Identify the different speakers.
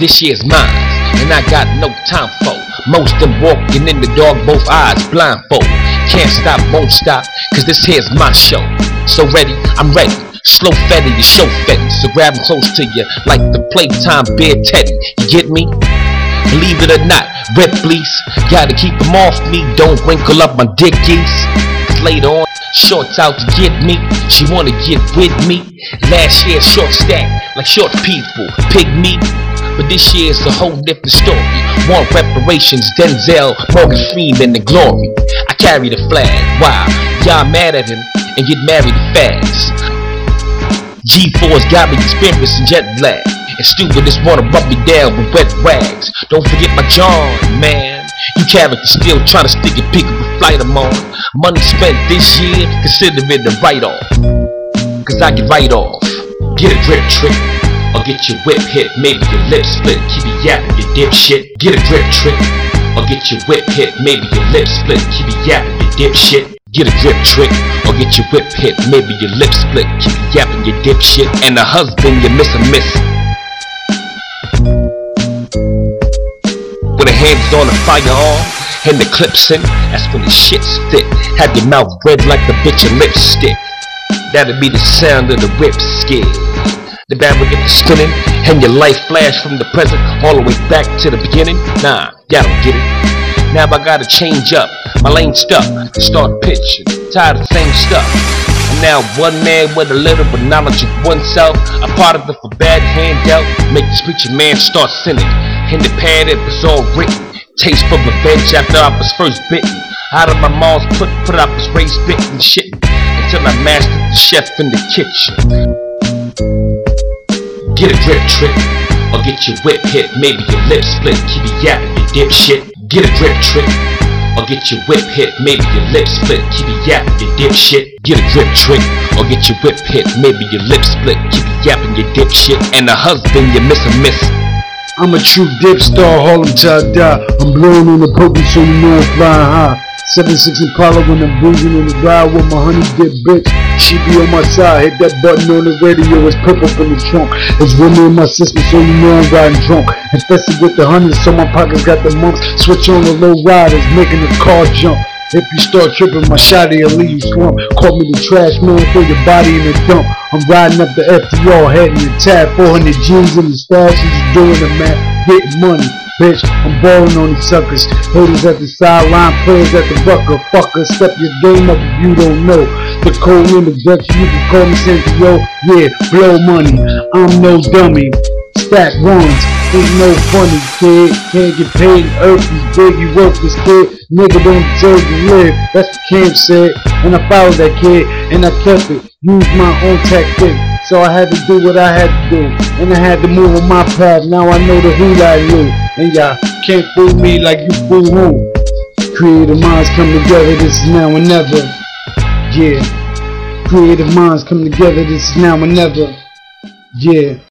Speaker 1: this year's mine, and I got no time for most them walking in the dark, both eyes blindfold. Can't stop, won't stop, cause this here's my show. So ready, I'm ready. Slow fetty, you show fetty, so grab 'em close to you like the playtime bear teddy. You get me? Believe it or not, red fleece, gotta keep 'em off me. Don't wrinkle up my dickies. Cause later on, shorts out to get me. She wanna get with me. Last year, short stack, like short people, pig meat. But this year's a whole different story. More reparations, Denzel, Morgan Freeman, and the glory. I carry the flag. Wow, y'all mad at him and get married fast. G4's got me experiencing jet lag. And stewardess wanna rub me down with wet rags. Don't forget my John, man. You character still trying to stick a pick up a flight I'm on. Money spent this year, consider it a write off. Cause I get right off. Get a drip trick. Or get your whip hit, maybe your lips split. Keep it yapping, you dipshit. Get a drip trick. Or get your whip hit, maybe your lips split. Keep it yapping, you dipshit. Get a drip trick, or get your whip hit, maybe your lips split. Keep it yapping, you dipshit. And a husband, you miss a miss. With the hands on the firearm and the clips in, that's when the shit's thick. Have your mouth red like the bitch of lipstick. That'll be the sound of the whip skid. The barrel get to spinning, and your life flash from the present all the way back to the beginning. Nah, y'all don't get it. Now I gotta change up, my lane stuck, start pitching, tired of the same stuff. Now one man with a little bit knowledge of oneself, a part of the for bad handout, make this preacher man start sinning. In the pad it was all written, taste for revenge after I was first bitten. Out of my mom's put, put I was raised bitten shitting, until I mastered the chef in the kitchen. Get a drip trick, or get your whip hit, maybe your lips split, keep it yapping, you dipshit. Get a drip trick, or get your whip hit, maybe your lips split, keep it yapping, you dipshit. Get a drip trick, or get your whip hit, maybe your lips split, keep it yapping, you dipshit. And a husband, you miss a miss.
Speaker 2: I'm a true dip star, Harlem I die. I'm blowing on the poker so you know I'm flying high. 7-6 Impala when I'm boozing in the ride with my honey dip bitch. She be on my side, hit that button on the radio, it's purple from the trunk. It's women my system so you know I'm riding drunk. Infested with the honey so my pockets got the mumps. Switch on the low riders, making the car jump. If you start tripping, my shotty will leave you slump. Call me the trash man, throw your body in the dump. I'm riding up the FDR, heading the tab. 400 G's in the stash, just doing the math, getting money. Bitch, I'm balling on these suckers. Haters at the sideline, players at the rucker. Fucker, step your game up if you don't know. The code in the Dutch, you can call me Cynthia. Yeah, blow money. I'm no dummy. Stack ones, ain't no funny kid. Can't get paid in big, you worthless kid. Nigga don't deserve to live. That's what Cam said. And I followed that kid, and I kept it. Used my own tactic. So I had to do what I had to do. And I had to move on my path. Now I know the who I knew. And y'all can't fool me like you fool who. Creative minds come together, this is now or never. Yeah. Creative minds come together, this is now or never. Yeah.